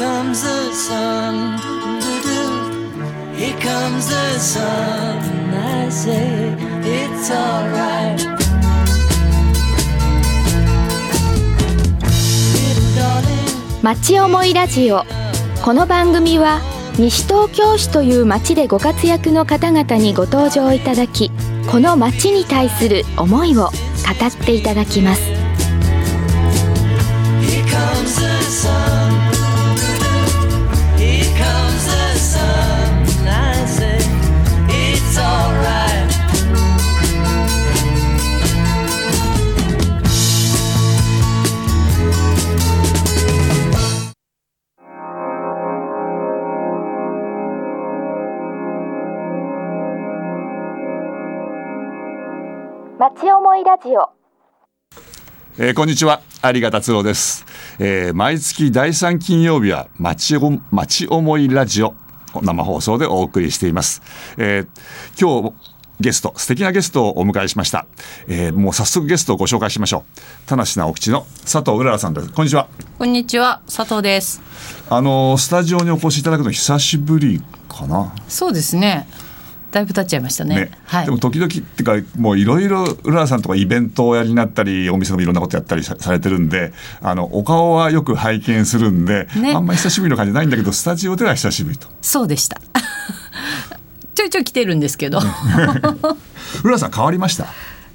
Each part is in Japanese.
comes 街思いラジオ。この番組は西東京市という町でご活躍の方々にご登場いただきこの町に対する思いを語っていただきます。町思いラジオ。えーこんにちは。有賀達郎です、えー毎月第3金曜日は町お町思いラジオ。生放送でお送りしています、えー今日ゲスト素敵なゲストをお迎えしました、えーもう早速ゲストをご紹介しましょう。田無直吉の佐藤うららさんです。こんにちは。こんにちは、佐藤です。あのースタジオにお越しいただくの久しぶりかな。そうですね。だいぶ経っちゃいましたね。ねはいでも。時々っていうかもういろいろうららさんとかイベントをおやりになったりお店でもいろんなことやったりさされてるんであのお顔はよく拝見するんで、ねあんまり久しぶりの感じないんだけどスタジオでは久しぶりとそうでした。ちょいちょい来てるんですけど、うららさん変わりました？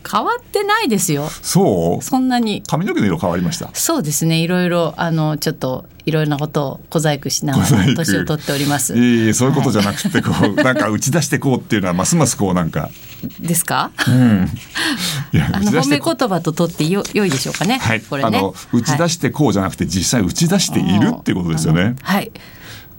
変わってないですよ。そう？そんなに。髪の毛の色変わりました？そうですね。いろいろあのちょっといろいろなことを小細工しながら年を取っております。いえいえそういうことじゃなくてこう なんか打ち出してこうっていうのはますますこうなんかですか？いやあの褒め打ち出してこう言葉と取ってよ良いでしょうかね。はい、これね。あの打ち出ししてこうじゃなくて実際打ち出しているっていうことですよね。はい。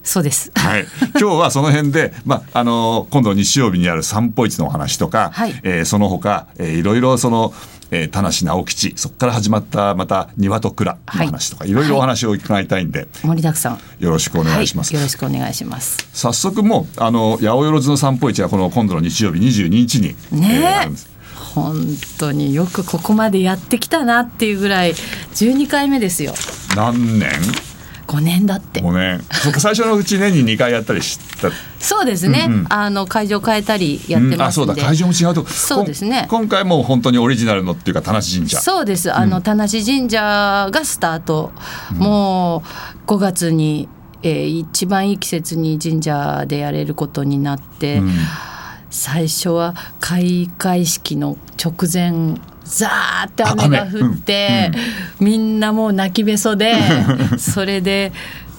そうです。はい、今日はその辺で、まあ、あの今度日曜日にある散歩市のお話とか、はい。えーその他、えーいろいろその、えー田無直吉そこから始まったまた庭と蔵の話とか、い、ろいろお話を伺いたいんで、盛りだくさん。よろしくお願いします。はい、よろしくお願いします。早速もうあの八百万の散歩市がこの今度の日曜日22日に、ねえ。ー本当によくここまでやってきたなっていうぐらい12回目ですよ。何年？5年だって。5年。そっか最初のうち年に2回やったりした。そうですね、あの会場変えたりやってうんあますん。で、そうだ。会場も違うとそうですね。今回もう本当にオリジナルのっていうか田無神社。そうです。あの、田無神社がスタート、もう5月に、えー一番いい季節に神社でやれることになって、最初は開会式の直前ザーって雨が降って、みんなもう泣きべそで それで。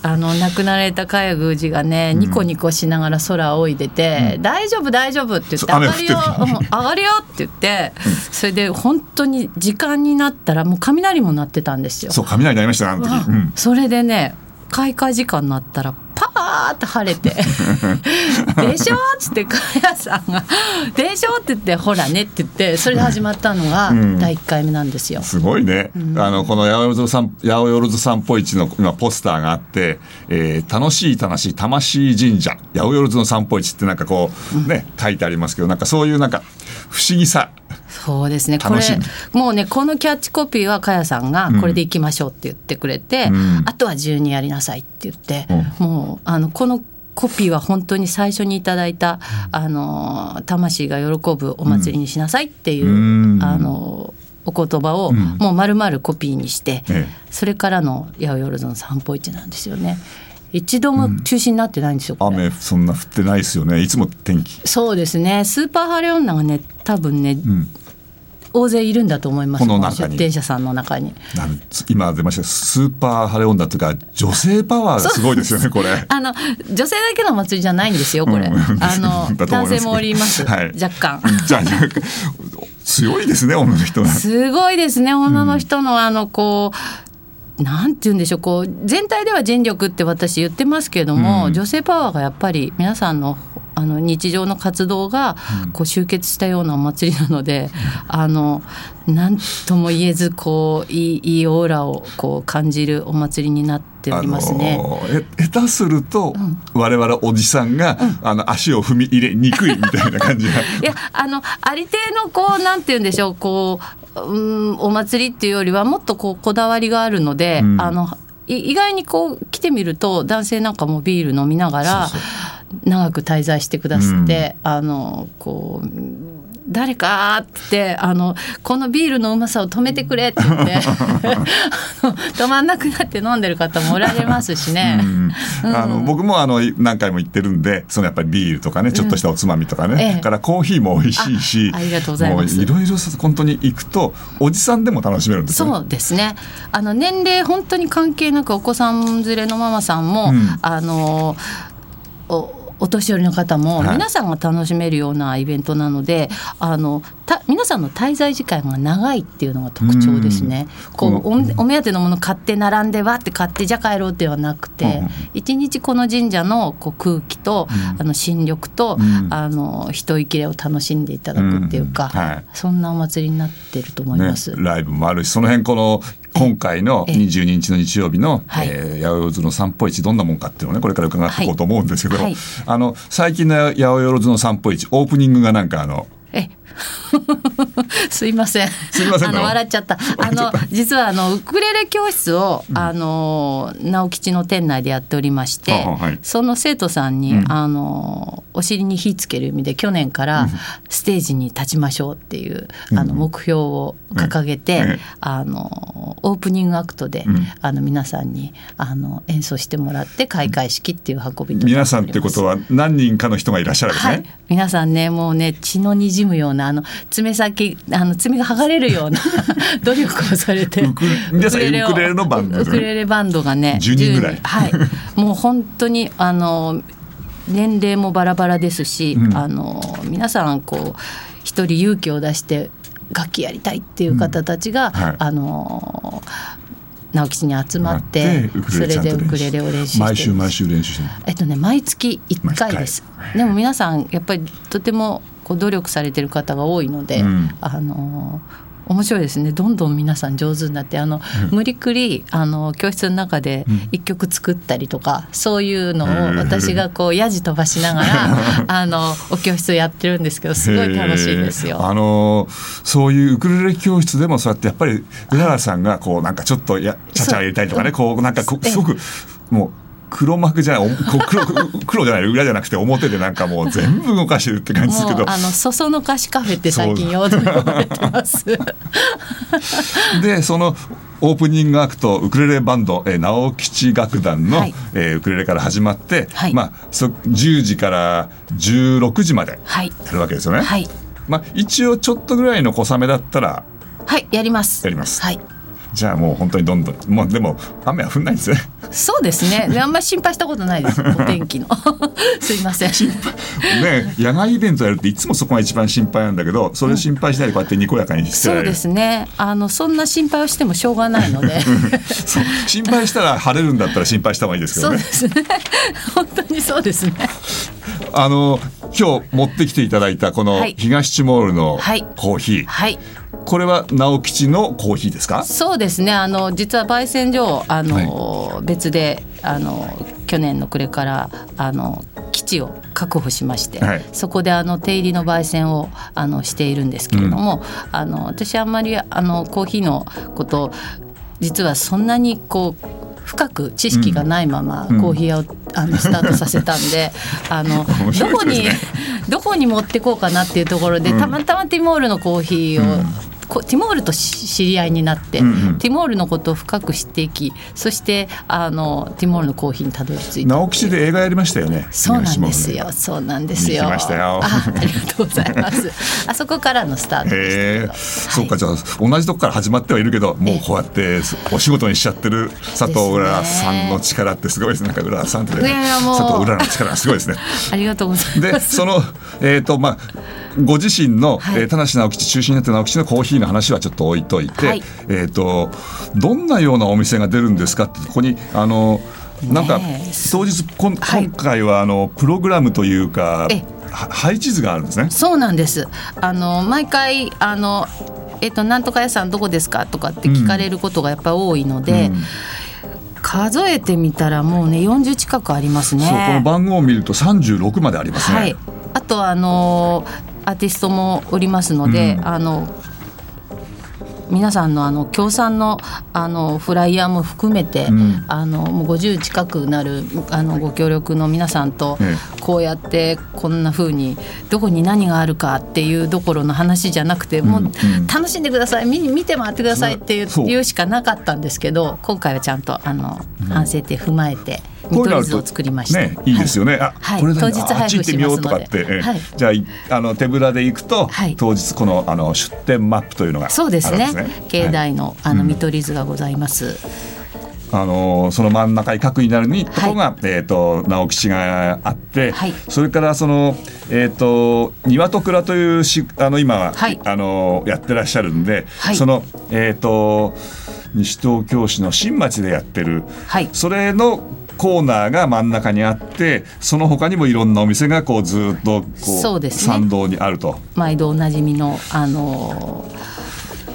あの亡くなられた茅宮司がね、ニコニコしながら空を仰いでて、大丈夫大丈夫って言って上がるよ、うん上がるよって言って、それで本当に時間になったらもう雷も鳴ってたんですよ。そう雷になりましたねあの時、うん。それでね開花時間になったらパーって晴れて「でしょ?」っつってかやさんが「でしょ?」って言って「ほらね」って言ってそれで始まったのがん第1回目なんですよ。すごいね、あのこの八百万散八百万散歩市の今ポスターがあって、えー楽しい楽しい魂神社八百万の散歩市ってなんかこうね、書いてありますけどなんかそういうなんか不思議さそうですね。これもうねこのキャッチコピーはかやさんがこれでいきましょうって言ってくれて、ん。あとは自由にやりなさいって言って、うもうあのこのコピーは本当に最初にいただいたあの魂が喜ぶお祭りにしなさいっていう、うん。あのお言葉をん。もう丸々コピーにして、ええ。それからの八百万の散歩市なんですよね。一度も中止になってないんですよ。これ。雨そんな降ってないですよね。いつも天気。そうですね。スーパー晴れ女がね、多分ね、ん大勢いるんだと思います。この中に出店者さんの中に。今出ましたスーパー晴れ女っていうか女性パワーがすごいですよねこれ。あの女性だけのお祭りじゃないんですよ。これ、うんあの男性もおります。はい若干。じゃあ強いですね女の人は。すごいですね。女の人のあのこう。なんて言うんでしょうこう全体では尽力って私言ってますけれども、うん女性パワーがやっぱり皆さんのあの日常の活動がこう集結したようなお祭りなので、あの何とも言えずこういいいいオーラをこう感じるお祭りになっておりますね。下手すると、我々おじさんが、あの足を踏み入れにくいみたいな感じが。いやあのありていのこうなんて言うんでしょうこう、うん、お祭りっていうよりはもっとこうこだわりがあるので、うん。あのい意外にこう来てみると男性なんかもビール飲みながらそう長く滞在してくださって、あのこう誰かってあのこのビールのうまさを止めてくれって言って 止まんなくなって飲んでる方もおられますしね。うん。あの僕もあの何回も行ってるんでそのやっぱりビールとかねちょっとしたおつまみとかね、ええ。だからコーヒーも美味しいしあありがとうございます。いろいろ本当に行くとおじさんでも楽しめるんですよね。そうですね。あの年齢本当に関係なくお子さん連れのママさんも、うん。あのおお年寄りの方もはい。皆さんが楽しめるようなイベントなので、あのた皆さんの滞在時間が長いっていうのが特徴ですね。こうおお目当てのもの買って並んでわって買ってじゃあ帰ろうではなくてうんうん、一、日この神社のこう空気と、あの新緑と、うん。あの人生きれを楽しんでいただくっていうか、うん。はい。そんなお祭りになってると思いねます。、ライブもあるしその辺この今回のええ。22日の日曜日の、はい。えー八百万の散歩市どんなもんかっていうのをねこれから伺っていこうと思うんですけど、はい。あの最近の八百万の散歩市オープニングがなんかあのえ すいません。すいませんあの笑っちゃった。あの実はあのウクレレ教室を、あの直吉の店内でやっておりまして、はあはあはい。その生徒さんに、うん。あのお尻に火つける意味で去年からステージに立ちましょうっていう、あの目標を掲げて、あのオープニングアクトで、うん。あの皆さんにあの演奏してもらって開会式っていう運びと皆さんってことは何人かの人がいらっしゃるんですね。はい、皆さんねもうね血のにじむようなあの爪先あの爪が剥がれるような 努力をされてウク皆さんをウクレレのバンドウクレレバンドがね10人ぐらい。はい。もう本当にあの年齢もバラバラですし、うん。あの皆さんこう一人勇気を出して楽器やりたいっていう方たちが、うん。はい。あの直吉に集まってそれでウクレレを練習して。毎週毎週練習してる。えっとね毎月1回です。でも皆さんやっぱりとてもこう努力されてる方が多いので、うん。あの面白いですね。どんどん皆さん上手になってあの、無理くりあの教室の中で一曲作ったりとか、そういうのを私がこうやじ飛ばしながら あのお教室をやってるんですけどすごい楽しいですよ。あのーそういうウクレレ教室でもそうやってやっぱり上原さんがこうなんかちょっとやちゃちゃ入れたりとかねこうなんかすごくもう黒幕じゃない黒黒じゃない裏じゃなくて表でなんかもう 全部動かしてるって感じですけどあのそそのかしカフェって最近呼ばれてます。でそのオープニングアクトウクレレバンド、えー、直吉楽団の、はいえーウクレレから始まって、はいまあ、そ10時から16時まではいやるわけですよね。はいまあ、一応ちょっとぐらいの小雨だったらはいやります。やりますはい。じゃあもう本当にどんどんもうでも雨は降んないんですね。そうですね。であんまり心配したことないです。お天気の。すいません。ね野外イベントやるっていつもそこが一番心配なんだけどそれ心配しないでこうやってにこやかにしてられるそうですね。あのそんな心配をしてもしょうがないので。心配したら晴れるんだったら心配した方がいいですけどねそうですね。本当にそうですね。あの今日持ってきていただいたこのはい東チモールのはいコーヒー、はい。これは直吉のコーヒーですか？そうですね。あの実は焙煎所あの、別であの去年の暮れからあの基地を確保しまして、はい。そこであの手入りの焙煎をあのしているんですけれども、あの私あんまりあのコーヒーのこと実はそんなにこう深く知識がないままうん。コーヒー屋をあのスタートさせたんで、あのどこにどこに持ってこうかなっていうところで、うん。たまたまティモールのコーヒーを、ティモールとし知り合いになって、うんうん。ティモールのことを深く知っていきそしてあのティモールのコーヒーにたどり着いた直吉で映画やりましたよねそうなんです東よそうなんですよ。見に来ましたよ。あありがとうございます。あそこからのスタートでしそうかじゃあ同じとこから始まってはいるけどもうこうやってお仕事にしちゃってる佐藤うららさんの力ってすごいですね。なんかうららさんってね佐藤う。ららの力すごいですね。ありがとうございます。でそのえっ、とまあご自身の、はい。えー田無直吉中心になってる直吉のコーヒーの話はちょっと置いといて、はい。えっ、とどんなようなお店が出るんですかってここにあのなんかねえ当日こん、はい。今回はあのプログラムというか配置図があるんですね。そうなんです。あの毎回あのえっと、なんとか屋さんどこですかとかって聞かれることがやっぱ多いので、うん。数えてみたらもうね40近くありますね。この番号を見ると36までありますね。はい、あとあのアーティストもおりますので、うん。あの皆さんのあの協賛のあのフライヤーも含めて、うん。あのもう50近くなるあのご協力の皆さんとえこうやってこんな風にどこに何があるかっていうどころの話じゃなくて、もううん。楽しんでください。見に見て回ってくださいっていうしかなかったんですけど今回はちゃんとあの反省点踏まえて見こういうのを作りました。ね、いいですよね。あ、はい。これだ。当日あっち行ってみようとかって、ええ。はい。じゃあいあの手ぶらで行くと、はい。当日このあの出店マップというのがあるんそうですね。境はい。内のあの見取り図がございます。あのその真ん中に角になるにところが、えっ、と直吉があって、はい。それからそのえっ、と庭と蔵というしあの今、はい。あのやってらっしゃるんで、はい。そのえっ、と西東京市の新町でやってる、はい。それのコーナーが真ん中にあってその他にもいろんなお店がこうずっとこうそうですね。参道にあると。毎度おなじみのあの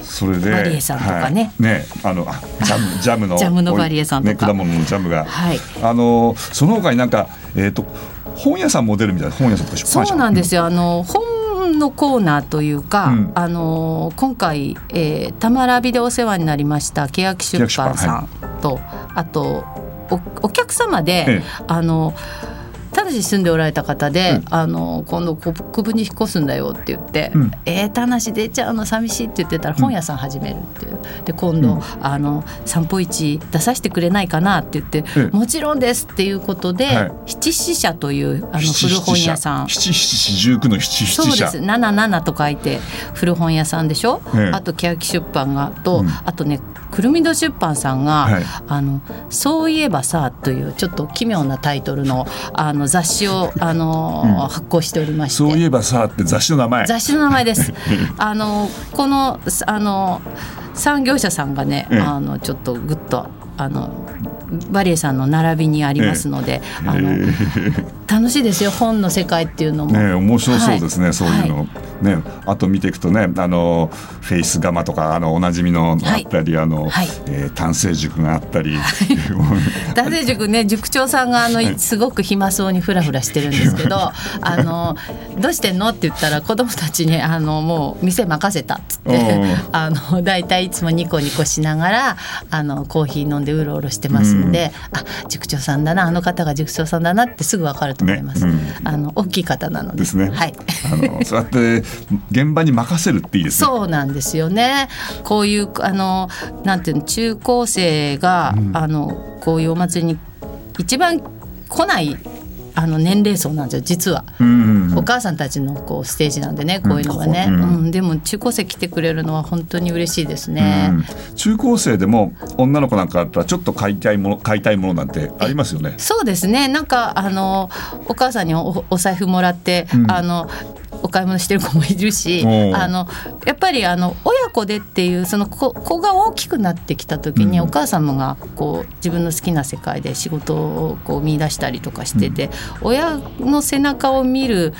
それでバリエさんとかね。はい、ねあのあジャム ジャムのジャムのバリエさんとか。ね、果物のジャムが、はい。あのその他になんかえっ、と本屋さんも出るみたいな本屋さんとか出版社そうなんですよ。あの本のコーナーというか、うん。あの今回、えー、玉ラビでお世話になりました欅出版さんと、あとおお客様で、ええ。あのただし住んでおられた方で、うん。あの今度国分に引っ越すんだよって言って「うん。えー、田無出ちゃうの寂しい」って言ってたら本屋さん始めるっていう。で今度、うん。あの散歩市出させてくれないかなって言ってええ「もちろんです」っていうことで、はい。七七社というあの七古本屋さん。七七四十九の七そうです。七七と書いて古本屋さんでしょ、ええ。あと欅出版がと、うん。あとねくるみど出版さんが、はい。あの「そういえばさ」というちょっと奇妙なタイトルのあの雑誌を、あのうん。発行しておりまして。そういえばさって雑誌の名前。雑誌の名前です。あのこのあの産業者さんがね、ええ。あのちょっとぐっとあのバリエさんの並びにありますので、あの 楽しいですよ本の世界っていうのも。ね面白そうですね、はい。そういうの、ねあと見ていくとねあのフェイスガマとかあのおなじみのあったり、あの、はい。えー単成塾があったり、男性塾ね塾長さんがあのすごく暇そうにフラフラしてるんですけど あのどうしてんのって言ったら子供たちにあのもう店任せたっつってうんあのだいたいいつもニコニコしながらあのコーヒー飲んでうろうろしてますんで、あ塾長さんだなあの方が塾長さんだなってすぐわかると思います。ねあの大きい方なのでですねはい。あのそうやって現場に任せるっていいですね。そうなんですよね。こういうあのなんていうの中高生が、あのこういうお祭りに一番来ないあの年齢層なんですよ実は。お母さんたちのこうステージなんでねこういうのがね、ううん。んでも中高生来てくれるのは本当に嬉しいですね。うん。中高生でも女の子なんかあったらちょっと買いたいもの買いたいものなんてありますよね。そうですね。なんかあのお母さんにおお財布もらって、うん。あのお買い物してる子もいるしあのやっぱりあの親子でっていうその子子が大きくなってきた時に、うん。お母様がこう自分の好きな世界で仕事をこう見出したりとかしてて、親の背中を見る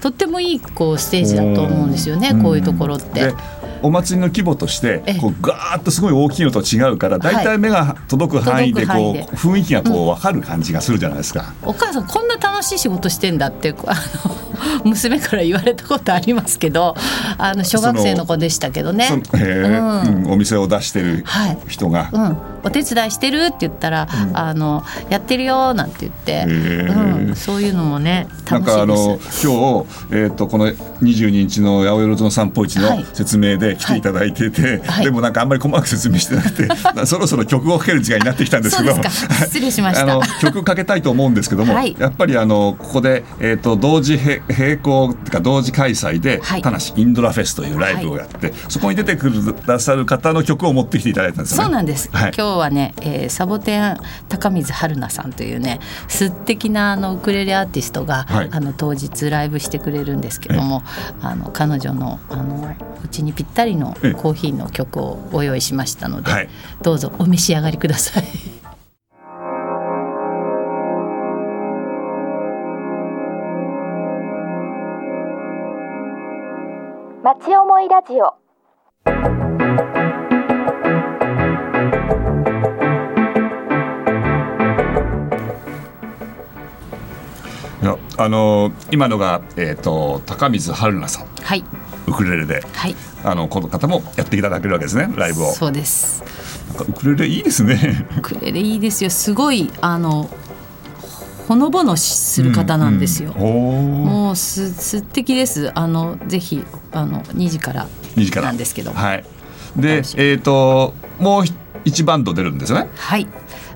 とってもいいこうステージだと思うんですよね、こういうところって。で。お祭りの規模としてええ。こうガーッとすごい大きいのと違うから大体目が届く範囲でこう雰囲気がこう分かる感じがするじゃないですか。お母さんこんな楽しい仕事してんだってあの 娘から言われたことありますけどあの小学生の子でしたけどね。えうん。うんお店を出してるはい。人が、うん、お手伝いしてるって言ったら、あのやってるよなんて言って、うん、そういうのもねなん楽しいかあのです。今日、えー、とこの22日の八百万の散歩市のはい。説明で来ていただいてて、はい。でもなんかあんまり細かく説明してなくて そろそろ曲をかける時間になってきたんですけど失礼しました。あの曲かけたいと思うんですけども、はい。やっぱりあのここで、えー、と同時へ並行っていうか同時開催で、はい。田無インドラフェスというライブをやって、そこに出てくださる方の曲を持ってきていただいたんですよね。そうなんです、はい。今日はね、えーサボテン高水春菜さんというね素敵なあのウクレレアーティストが、はい。あの当日ライブしてくれるんですけどもあの彼女のあのうちにぴったりのええ。コーヒーの曲をご用意しましたので、はい。どうぞお召し上がりください。町思いラジオやあの今のが、えー、と高水春菜さん。はい。ウクレレで。はい。あのこの方もやっていただけるわけですねライブを。そうです。なんかウクレレいいですね。ウクレレいいですよ。すごいあのほのぼのする方なんですよ、うんうん。もうす素敵です。あのぜひあの2時から2時から。なんですけど。はい。でえっ、ともう一バンド出るんですよね。はい。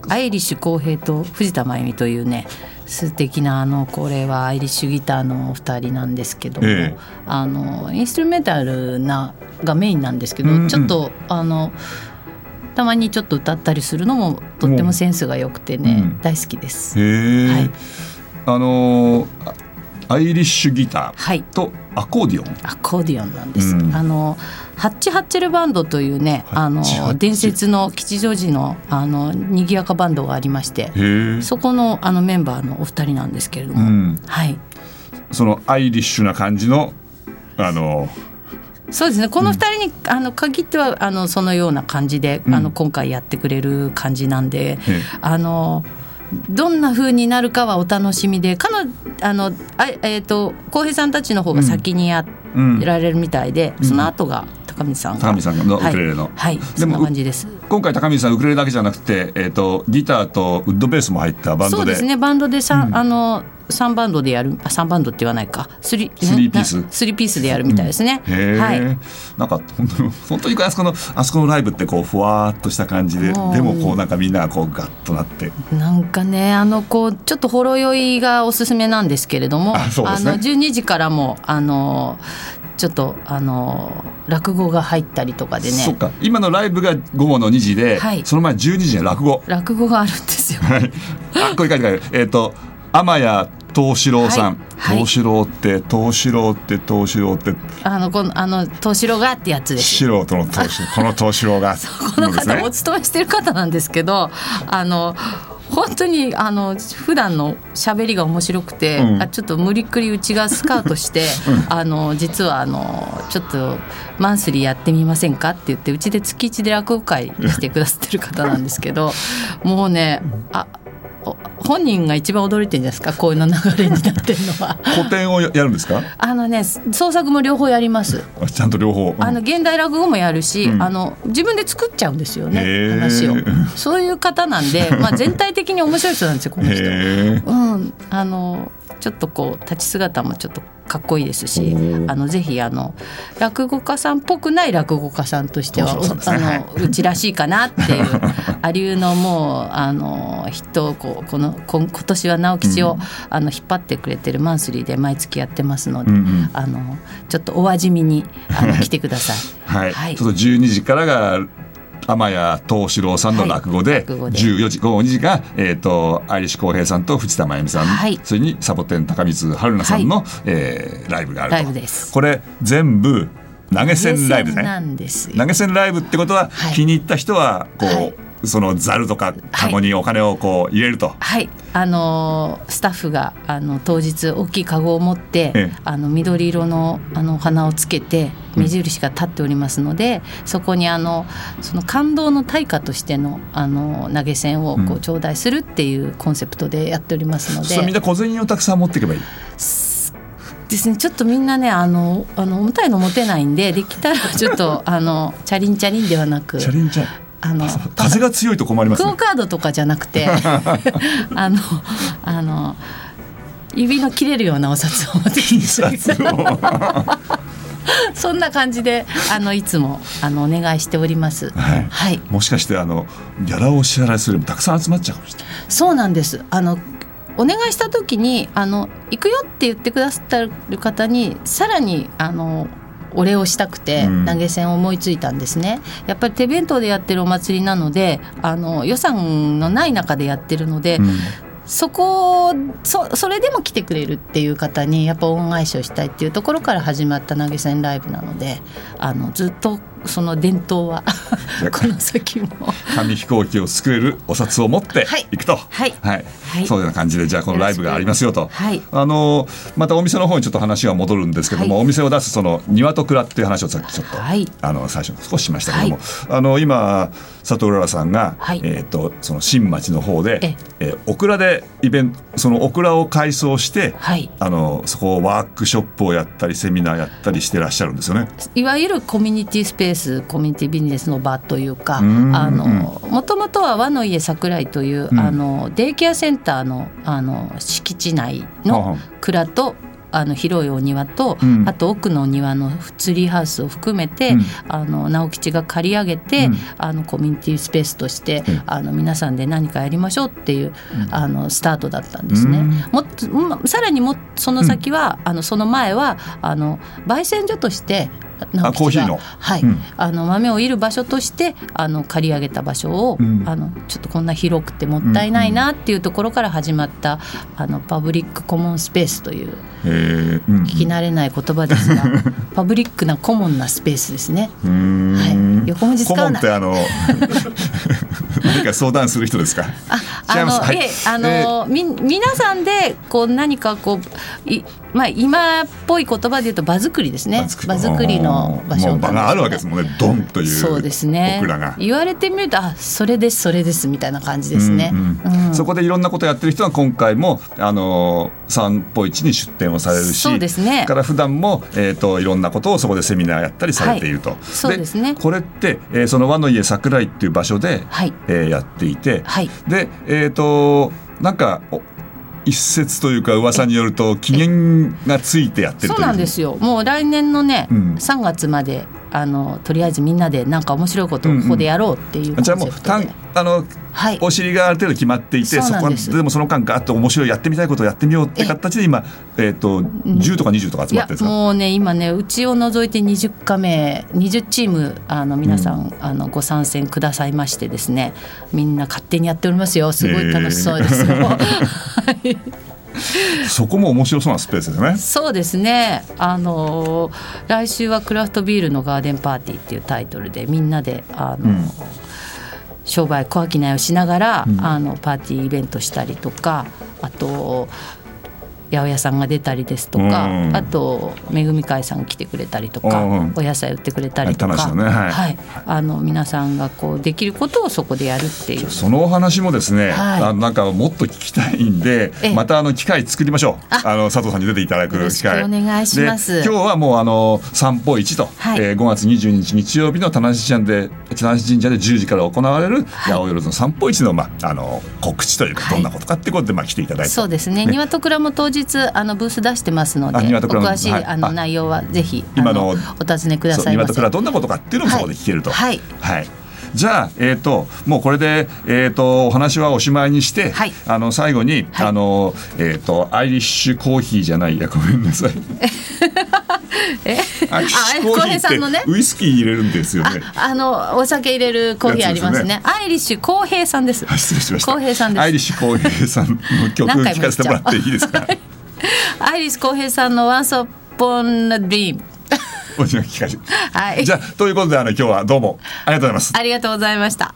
アイリッシュ浩平と藤田真由美というね素敵なあのこれはアイリッシュギターのお二人なんですけども、ええ。あのインストゥルメンタルながメインなんですけど、うんうん。ちょっとあのたまにちょっと歌ったりするのもとってもセンスが良くてね、うん。大好きです。はい。あのアイリッシュギタはい。ーとアコーディオン。アコーディオンなんです。うん。あのハッチハッチェルバンドというね、あの伝説の吉祥寺のあの賑やかバンドがありまして、そこのあのメンバーのお二人なんですけれども、うん。はい。そのアイリッシュな感じのあのそうですね。この二人に、あの限ってはあのそのような感じで、うん。あの今回やってくれる感じなんで、ええあのどんな風になるかはお楽しみで、彼女あのあえっ、と浩平さんたちの方が先にやうん。られるみたいで、ん。その後が高見さんが。高見さんのウクレレの。はい、はい、そんな感じです。今回高見さんウクレレだけじゃなくて、えー、とギターとウッドベースも入ったバンドで。そうですね。バンドで三、うん。あの三バンドでやる、あ三バンドって言わないか、スリスリーピース。なスリーピースでやるみたいですね。へえ、はい。なんか本当に本当にあそこのあそこのライブってこうふわーっとした感じででもこうなんかみんながこうガッとなって。なんかねあのこうちょっとほろ酔いがおすすめなんですけれどもあね。の12時からもあのちょっとあの落語が入ったりとかでね。そっか。今のライブが午後の2時で、はい。その前12時には落語。落語があるんですよ。はい。あこれ書いてある。えっ、と天谷藤四郎さん、はい。はい。藤四郎って藤四郎って藤四郎って。あのこのあの東四郎がってやつです。素人の藤四郎。この藤四郎が。この方お勤めしてる方なんですけどあの本当にあの普段の喋りが面白くて、うん。あちょっと無理くりうちがスカウトして、あの実はあのちょっとマンスリーやってみませんかって言ってうちで月一で落語会してくださってる方なん。ですけどもうねあお本人が一番驚いてるんじゃないですか？こういうの流れになってるのは。古典をややるんですか？あのね創作も両方やります。あちゃんと両方、うん。あの現代落語もやるし、うん。あの自分で作っちゃうんですよね話を。そういう方なんで、まあ、全体的に面白い人なんですよこの人。うん、あのちょっとこう立ち姿もちょっとかっこいいですしあのぜひあの落語家さんっぽくない落語家さんとしては、そうそうそうあのうちらしいかなっていうありゅうのもうあの人をこうこの今今年は直吉を、あの引っ張ってくれてるマンスリーで毎月やってますので、うんうん。あのちょっとお味見にあの 来てください。はい、はい。ちょっと12時からが天谷藤四郎さんの落語で,、はい落語で。14時午後2時が、えー、とアイリッシュ浩平さんと藤田真由美さん、はい。それにサボテン高光春菜さんの、えーライブがあると。ライブです。これ全部投げ銭ライブね。なんですよ。投げ銭ライブってことは、はい。気に入った人はこう、はいそのザルとかカゴにお金をこう入れると、はい、あのースタッフがあの当日大きいカゴを持って、ええ。あの緑色のあのお花をつけて目印が立っておりますので、そこにあのその感動の対価としてのあの投げ銭をこうん。う頂戴するっていうコンセプトでやっておりますので、そうみんな小銭をたくさん持っていけばいい？ですね。ちょっとみんなねあのあの重たいの持てないんでできたらちょっとあのチャリンチャリンではなく。チャレンジャーあの風が強いと困りますね。クオカードとかじゃなくて あのあの指の切れるようなお札を持ってきて。そんな感じであのいつもあのお願いしております。はい。はい、もしかしてあのギャラをお支払いするもたくさん集まっちゃうかもしれない。そうなんです。あのお願いした時にあの行くよって言ってくださってる方にさらにあのお礼をしたくてうん。投げ銭を思いついたんですね、やっぱり手弁当でやってるお祭りなのであの予算のない中でやってるので、うん。そこそそれでも来てくれるっていう方にやっぱ恩返しをしたいっていうところから始まった投げ銭ライブなのであのずっとその伝統は この先も。紙飛行機を作れるお札を持ってはい。いくと、はい。はい。はい。そういうような感じでじゃあこのライブがありますよと、はい。あのまたお店の方にちょっと話が戻るんですけども、はい。お店を出すその庭と蔵っていう話をさっきちょっと、はい。あの最初少ししましたけども、はい。あの今佐藤うららさんが、はい。えー、とその新町の方で、ええ。ーオクラでイベントそのオクラを改装して、はい。あのそこをワークショップをやったりセミナーやったりしてらっしゃるんですよね。いわゆるコミュニティスペースコミュニティビジネスの場というかん。あのもともとは和の家桜井という、うん。あのデイケアセンターのあの敷地内はあの蔵とあの広いお庭と、うん。あと奥のお庭のツリーハウスを含めて、うん。あの直吉が借り上げて、うん。あのコミュニティスペースとして、うんあの皆さんで何かやりましょうっていう、あのスタートだったんですね。うん。もっとまさらにもその先は、あのその前はあの焙煎所として直吉がコーヒーの。はい、うん。あの豆をいる場所としてあの借り上げた場所を、うん。あのちょっとこんな広くてもったいないなっていうところから始まった、あのパブリックコモンスペースという聞き慣れない言葉ですが、パブリックなコモンなスペースですね。はい。横文字使顧わない。問ってあの 何か相談する人ですか？あ違います。はい。のええあの、み皆さんでこう何かこういまあ今っぽい言葉で言うと場作りですね。場作り。の場所。もう場があるわけでですもんね。ドンという。そうですね。オクラが。言われてみるとあそれですそれですみたいな感じですね。そこでいろんなことやってる人は今回もあの散歩市に出店をされるしそうですね。から普段もえっ、といろんなことをそこでセミナーやったりされていると、そうですね。これって、えーその和の家桜井っていう場所で、はい。えーやっていて、はい。でえっ、となんかお一説というか噂によると期限がついてやってるそうなんですよ。もう来年のね、うん。3月まであのとりあえずみんなでなんか面白いことをここでやろうっていうコンじゃあもう単あのはい。お尻がある程度決まっていてそこでもその間ガッと面白いやってみたいことをやってみようって形で今、えー、と10とか20とか集まってるんですか？もうね今ねうちを除いて20加名20チームあの皆さん、あのご参戦くださいましてですねみんな勝手にやっておりますよ。すごい楽しそうですよ。はいそこも面白そうなスペースですね。そうですね。あのー来週はクラフトビールのガーデンパーティーっていうタイトルでみんなであの、うん商売小商いをしながら、うんあのパーティーイベントしたりとか、あと八百屋さんが出たりですとか、うん。あとめぐみ会さん来てくれたりとか、うんお野菜売ってくれたりとか、はい。はい。あの皆さんがこうできることをそこでやるっていう。そのお話もですね、はい。あのなんかもっと聞きたいんでええ。またあの機会作りましょう。あ。あの佐藤さんに出ていただくよろしく機会お願いします。で今日はもうあの散歩市と、はい。えー5月22日日曜日の田無神社で田無神社で10時から行われる八百万の散歩市の,、まあ、あの告知というかはい。どんなことかってことで、まあ、来ていただいて。そうですね。庭と蔵も当日あのブース出してますので、お詳しい、はいあのあ内容はぜひ今のお尋ねくださいませ。庭と蔵どんなことかっていうのもそこで聞けると。はいはいじゃあ、えー、ともうこれで、えー、とお話はおしまいにして、はいあの最後に、はいあのえー、とアイリッシュコーヒーじゃないやごめんなさい え？アイリッシュコーヒーって平さんのねウイスキー入れるんですよね。あのお酒入れるコーヒーありますやつですね。アイリッシュ浩平さんです。あ失礼しました。浩平さんですアイリッシュコーさんの曲聞かせてもらっていいですか？アイリッシュ浩平さんの Once Upon a Dream。お願い聞かせて。はい。じゃあということであの今日はどうもありがとうございます。ありがとうございました。